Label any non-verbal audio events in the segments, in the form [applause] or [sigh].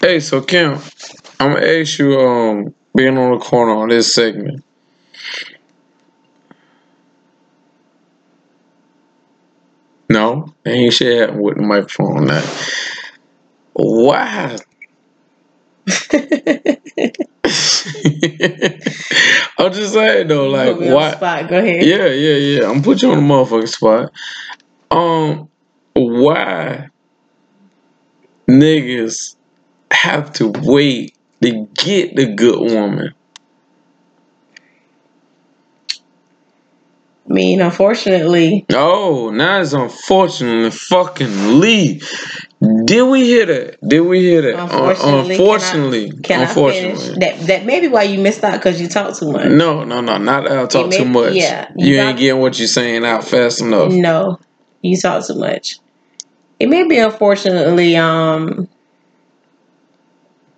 Hey, so Kim, I'm gonna ask you, um, being on the corner on this segment. No, ain't shit happened with the microphone now. Why? [laughs] I'm just saying though, like Put me on the why? Spot. Go ahead. Yeah, yeah, yeah. I'm gonna put you on the motherfucking spot. Um, why niggas have to wait to get the good woman? I mean, unfortunately, Oh, now it's unfortunately fucking Lee. Did we hear that? Did we hear that? Un- Unfortunately, unfortunately, can I unfortunately. finish? That that may be why you missed out because you talk too much. No, no, no, not that I talk may- too much. yeah, you, you ain't getting what you're saying out fast enough. No, you talk too much. It may be unfortunately um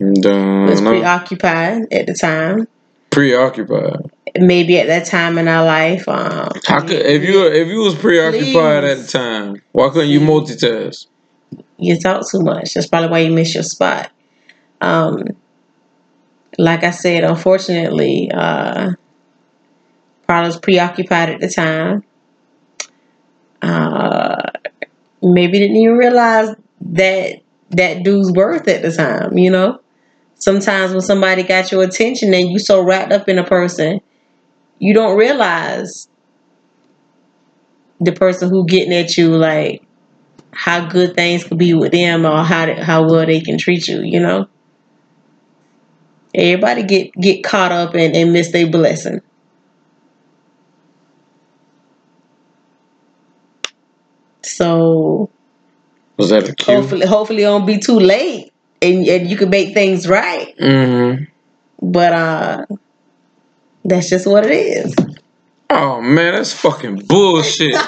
Dun, was preoccupied at the time. Preoccupied. Maybe at that time in our life, um, How could if you if you was preoccupied at the time, why couldn't you multitask? you talk too much. That's probably why you miss your spot. Um, like I said, unfortunately, uh, probably was preoccupied at the time. Uh, maybe didn't even realize that that dude's worth at the time. You know, sometimes when somebody got your attention and you so wrapped up in a person, you don't realize the person who getting at you like how good things could be with them or how how well they can treat you, you know. Everybody get get caught up and, and miss their blessing. So Was that a cue? hopefully hopefully it don't be too late and, and you can make things right. Mm-hmm. But uh that's just what it is. Oh man, that's fucking bullshit. [laughs] if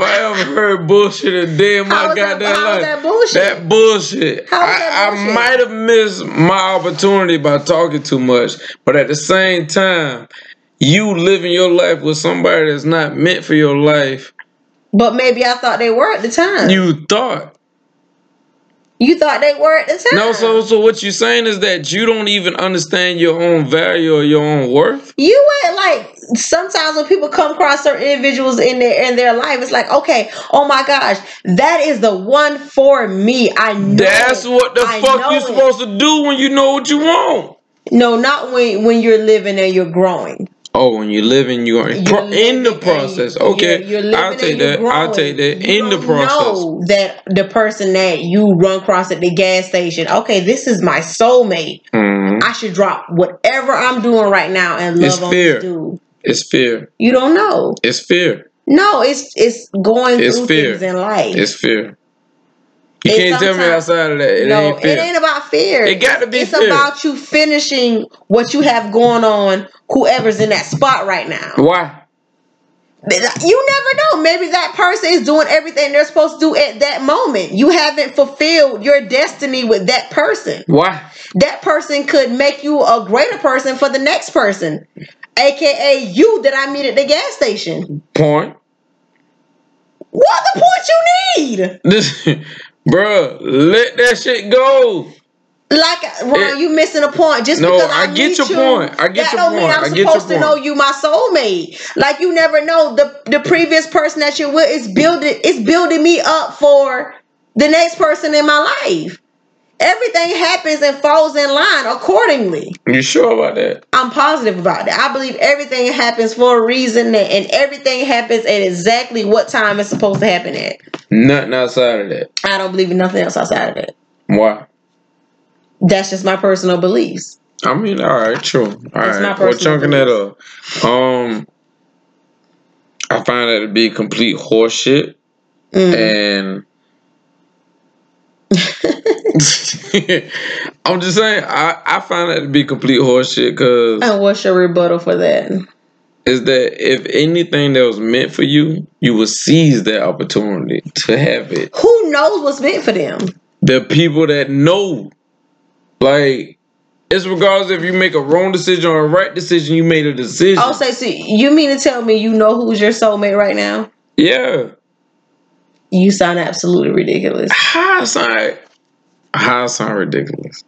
I ever heard bullshit a day in my How was that- goddamn life, that bullshit? that bullshit. That I, I might have missed my opportunity by talking too much, but at the same time, you living your life with somebody that's not meant for your life, But maybe I thought they were at the time. You, you thought. they were at the time. No, so so what you're saying is that you don't even understand your own value or your own worth. You ain't like sometimes when people come across certain individuals in their in their life, it's like, okay, oh my gosh, that is the one for me. I know. That's it. what the I fuck you supposed to do when you know what you want. No, not when when you're living and you're growing. Oh, when you're living, you're, You're pro- in the process. Okay, you're, you're living I'll take that. I'll take that. You in the process. know that the person that you run across at the gas station, okay, this is my soulmate. Mhm. I should drop whatever I'm doing right now and love It's on fear. this dude. It's fear. You don't know. It's fear. No, it's it's going It's through fear. things in life. It's fear. You And can't tell me outside of that. It no, ain't it ain't about fear. It got to be It's fear. about you finishing what you have going on. Whoever's in that spot right now, Why? you never know. Maybe that person is doing everything they're supposed to do at that moment. You haven't fulfilled your destiny with that person. Why? That person could make you a greater person for the next person, aka you that I meet at the gas station. Point. What the point you need? This, [laughs] bruh, let that shit go. Like, Ron, It- you missing a point. Just No, because I I, get your you, point. I get that your don't mean. I'm I supposed to know you my soulmate. Like you never know the the previous person that you're with is building is building me up for the next person in my life. Everything happens and falls in line accordingly. You sure about that? I'm positive about that. I believe everything happens for a reason and everything happens at exactly what time it's supposed to happen at. Nothing outside of that. I don't believe in nothing else outside of that. Why? That's just my personal beliefs. I mean, all right, true. All It's right, my we're personal chunking that up. Um, I find that to be complete horseshit, Mm. and [laughs] [laughs] I'm just saying, I I find that to be complete horseshit because And what's your rebuttal for that? Is that if anything that was meant for you, you would seize that opportunity to have it. Who knows what's meant for them? The people that know, like, it's regardless if you make a wrong decision or a right decision, you made a decision. I'll say, so you mean to tell me you know who's your soulmate right now? yeah. You sound absolutely ridiculous. How I sound? How I sound ridiculous?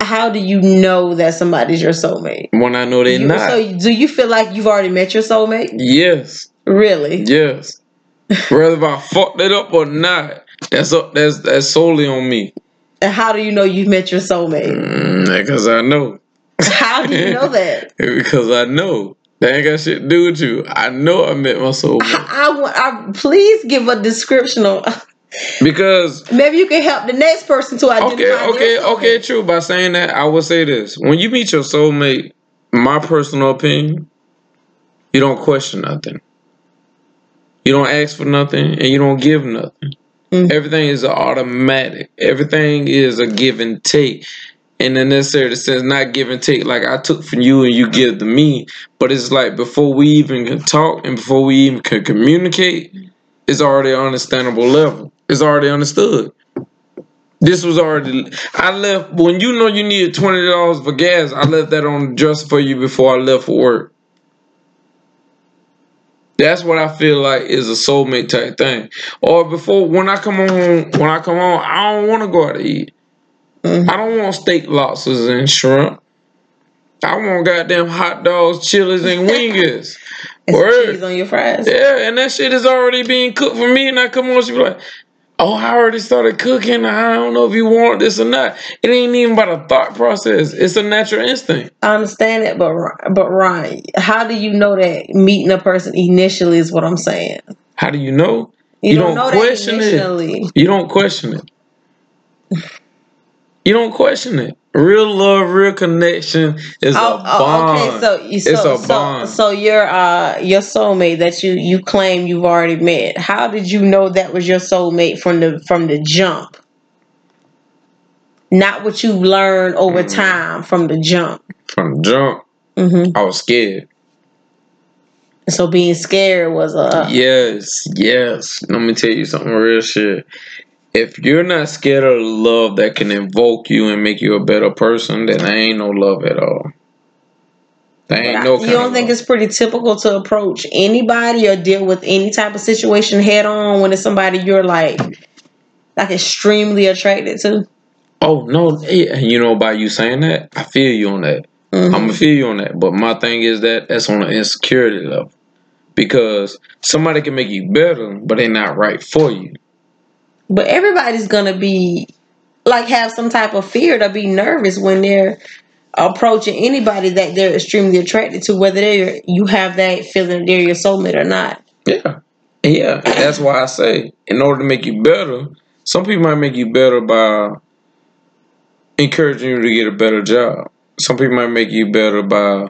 How do you know that somebody's your soulmate? When I know they're You- not. So do you feel like you've already met your soulmate? yes. Really? Yes. [laughs] Whether if I fucked it up or not, that's up that's that's solely on me. And how do you know you've met your soulmate? Mm, because I know. [laughs] How do you know [laughs] that? Because I know. That ain't got shit to do with you. I know I met my soulmate. I, I, want- I please give a description of. Because Maybe you can help the next person to identify. okay, okay, okay, true. By saying that, I will say this. When you meet your soulmate, my personal opinion, you don't question nothing. You don't ask for nothing and you don't give nothing. Mhm. Everything is automatic. Everything is a give and take. And in the necessary sense, not give and take like I took from you and you give to me. But it's like before we even can talk and before we even can communicate, it's already an understandable level. It's already understood. This was already. I left when you know you needed twenty dollars for gas. I left that on just for you before I left for work. That's what I feel like is a soulmate type thing. Or before when I come on, when I come on, I don't want to go out to eat. Mhm. I don't want steak lobsters and shrimp. I want goddamn hot dogs, chilies, and wingers. [laughs] And cheese on your fries. Yeah, and that shit is already being cooked for me, and I come on, she be like, "Oh, I already started cooking. I don't know if you want this or not." It ain't even about a thought process. It's a natural instinct. I understand it, but but Ryan, how do you know that meeting a person initially is what I'm saying? How do you know? You, You don't, don't know question that it. You don't question it. You don't question it. Real love, real connection is Oh, a oh, bond. okay. So, so, It's a so, bond. so your uh your soulmate that you you claim you've already met. How did you know that was your soulmate from the from the jump? Not what you've learned over Mm. time from the jump. From the jump, hmm I was scared. So being scared was a Yes, yes. Let me tell you something real shit. If you're not scared of love that can invoke you and make you a better person, then there ain't no love at all. There ain't I- no you don't think love. it's pretty typical to approach anybody or deal with any type of situation head on when it's somebody you're like like extremely attracted to? Oh no, yeah, you know by you saying that, I feel you on that. Mhm. I'm gonna feel you on that. But my thing is that that's on an insecurity level. Because somebody can make you better, but they're not right for you. But everybody's gonna be like have some type of fear to be nervous when they're approaching anybody that they're extremely attracted to, whether they you have that feeling they're your soulmate or not. Yeah. Yeah. That's why I say, in order to make you better, some people might make you better by encouraging you to get a better job. Some people might make you better by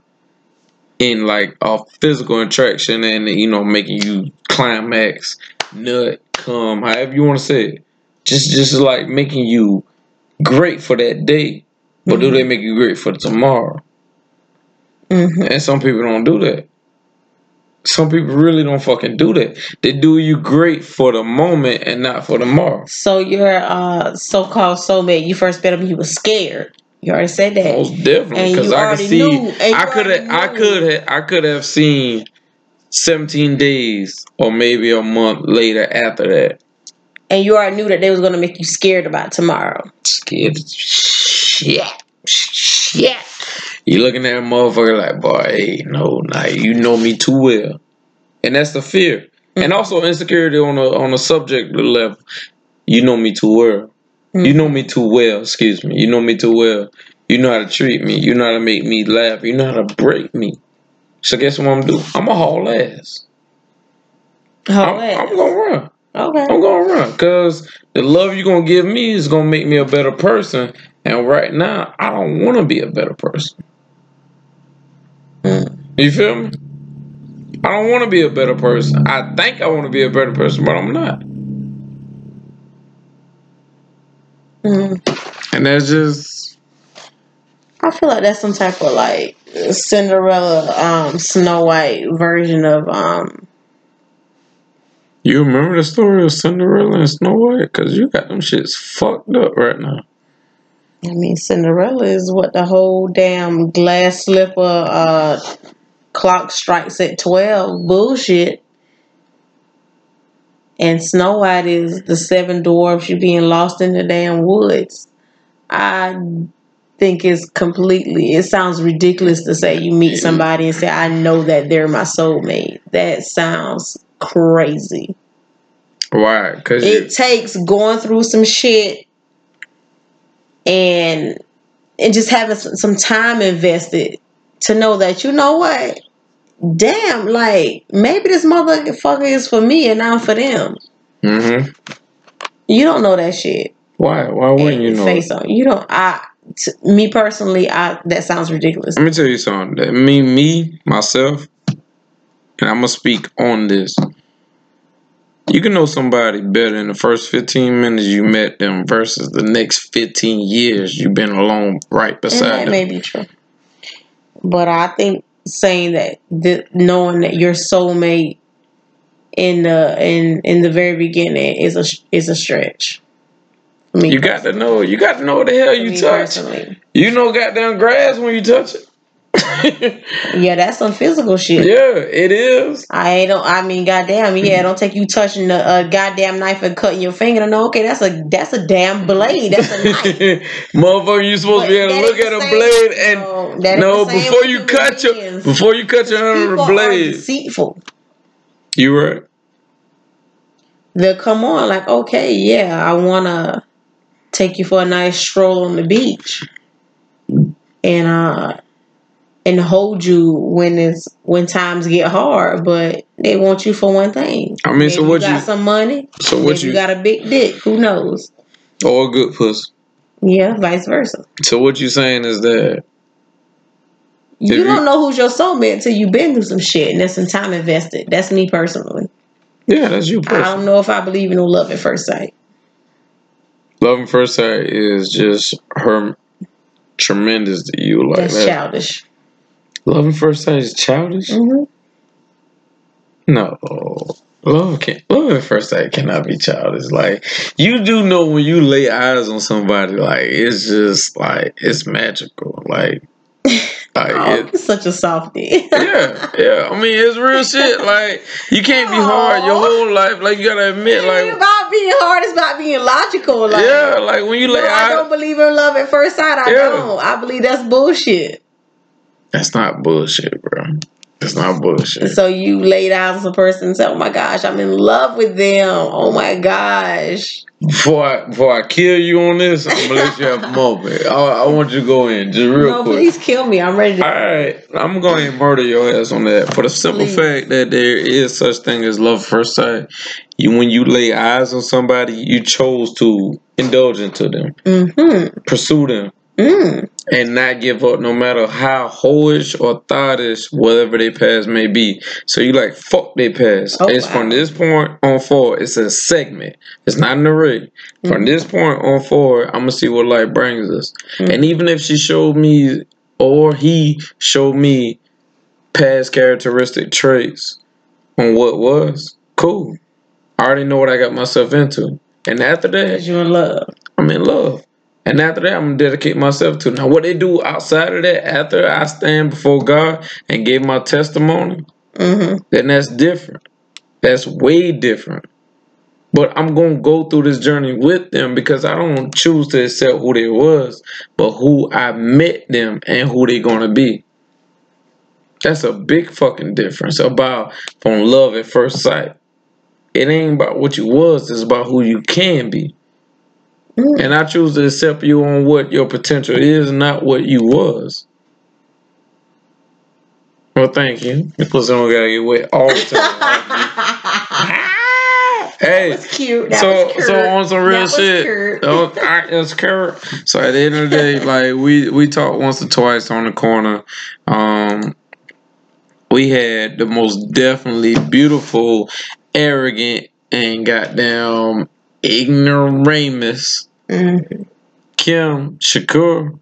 in like a physical attraction and you know making you climax, nut, come, however you want to say it. Just just like making you great for that day. But do they make you great for tomorrow? hmm And some people don't do that. Some people really don't fucking do that. They do you great for the moment and not for tomorrow. So your uh so-called soulmate, you first met him, you was scared. You already said that. Most definitely, because I could already see. knew- I could have. I could have. I could have seen seventeen days or maybe a month later after that. And you already knew that they was gonna make you scared about tomorrow. Scared. Shit. Shit. You looking at a motherfucker like, boy, hey, no, nah, you know me too well, and that's the fear, mm. and also insecurity on a on a subject level. You know me too well. Mm. You know me too well. Excuse me. You know me too well. You know how to treat me. You know how to make me laugh. You know how to break me. So guess what I'm gonna do? I'm a haul ass. Oh, I'm, yeah. I'm gonna run. okay. I'm gonna run because the love you're gonna give me is gonna make me a better person. And right now, I don't want to be a better person. Mm. You feel me? I don't want to be a better person. I think I want to be a better person, but I'm not. Mm. And that's just I feel like that's some type of like Cinderella, um, Snow White version of um. you remember the story of Cinderella and Snow White? Cause you got them shits fucked up right now. I mean, Cinderella is what the whole damn glass slipper uh clock strikes at twelve bullshit. And Snow White is the seven dwarfs you being lost in the damn woods. I think it's completely. It sounds ridiculous to say you meet somebody and say, "I know that they're my soulmate." That sounds crazy. Why? Because It takes going through some shit and and just having some time invested to know that you know what. Damn, like maybe this motherfucker is for me and I'm for them. mm-hmm. You don't know that shit. Why? Why wouldn't you know? Say so. You don't. I. T- me personally, I that sounds ridiculous. Let me tell you something. That me, me, myself, and I'm gonna speak on this. You can know somebody better in the first 15 minutes you met them versus the next 15 years you've been alone right beside And that them. may be true, but I think saying that, knowing that your soulmate in the in in the very beginning is a is a stretch. Me You got to know. You got to know what the hell you touch. personally. You know goddamn grass when you touch it. [laughs] Yeah, that's some physical shit. yeah, it is. I don't. I mean, goddamn, yeah. Don't take you touching the uh, goddamn knife and cutting your finger. No, okay, that's a that's a damn blade. That's a knife. [laughs] Motherfucker, you supposed to be able to look at a same- blade and no, no before you cut your beings. before you cut your hand on the are deceitful. You right. They'll come on like, okay, yeah, I wanna take you for a nice stroll on the beach, and uh, and hold you when it's when times get hard. But they want you for one thing. I mean, so what you got you- some money. So what you you got a big dick. Who knows? or a good pussy. Yeah, vice versa. So what you saying is that You don't know who's your soulmate until you've been through some shit and there's some time invested. That's me personally. yeah, that's you I don't know if I believe in no love at first sight. Love at first sight is just her tremendous to you like That's that. childish. Love at first sight is childish. hmm No, love can love at first sight cannot be childish. Like you do know when you lay eyes on somebody, like it's just like it's magical. Like, like Oh, it, you're such a softie. [laughs] yeah, yeah. I mean, it's real shit. Like you can't be hard your whole life. Like you gotta admit, like about being hard, it's about being logical. Like, yeah, like when you no, lay I eyes. don't believe in love at first sight. I Yeah. don't. I believe that's bullshit. That's not bullshit, bro. It's not bullshit. So you laid eyes on a person and said, "Oh my gosh, I'm in love with them. Oh my gosh." Before I before I kill you on this, I'm gonna let you have a moment. I, I want you to go in just real quick. no, quick. please kill me. I'm ready to. All right, I'm going to murder your ass on that for the simple Please. fact that there is such thing as love at first sight. You when you lay eyes on somebody, you chose to indulge into them, Mm-hmm. pursue them, Mm. and not give up, no matter how hoish or thottish whatever they past may be. So you like fuck they past. Oh, it's wow. from this point on forward. It's a segment. It's not an array. From Mhm. this point on forward, I'm gonna see what life brings us. Mhm. And even if she showed me or he showed me past characteristic traits on what was, cool. I already know what I got myself into. And after that, you in love. I'm in love. And after that, I'm gonna dedicate myself to. Now, what they do outside of that, after I stand before God and give my testimony, Mm-hmm. then that's different. That's way different. But I'm gonna go through this journey with them because I don't choose to accept who they was, but who I met them and who they gonna be. That's a big fucking difference about from love at first sight. It ain't about what you was, it's about who you can be. Mm. And I choose to accept you on what your potential is, not what you was. Well, thank you. Your pussy don't gotta get wet all the time. [laughs] hey, That was cute. That so was so on some real That was shit. cute. Oh, I- it's. So at the end of the day, [laughs] like we we talked once or twice on the corner. Um, we had the most definitely beautiful, arrogant, and goddamn ignoramus Mhm. Kim Shakur.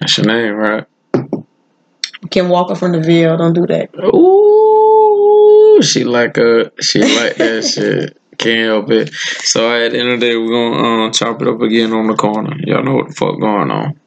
That's your name, right? Kim Walker from the Ville. Don't do that. Ooh, she like a she like that [laughs] shit. Can't help it. So at the end of the day, we're gonna uh, chop it up again on the corner. Y'all know what the fuck going on.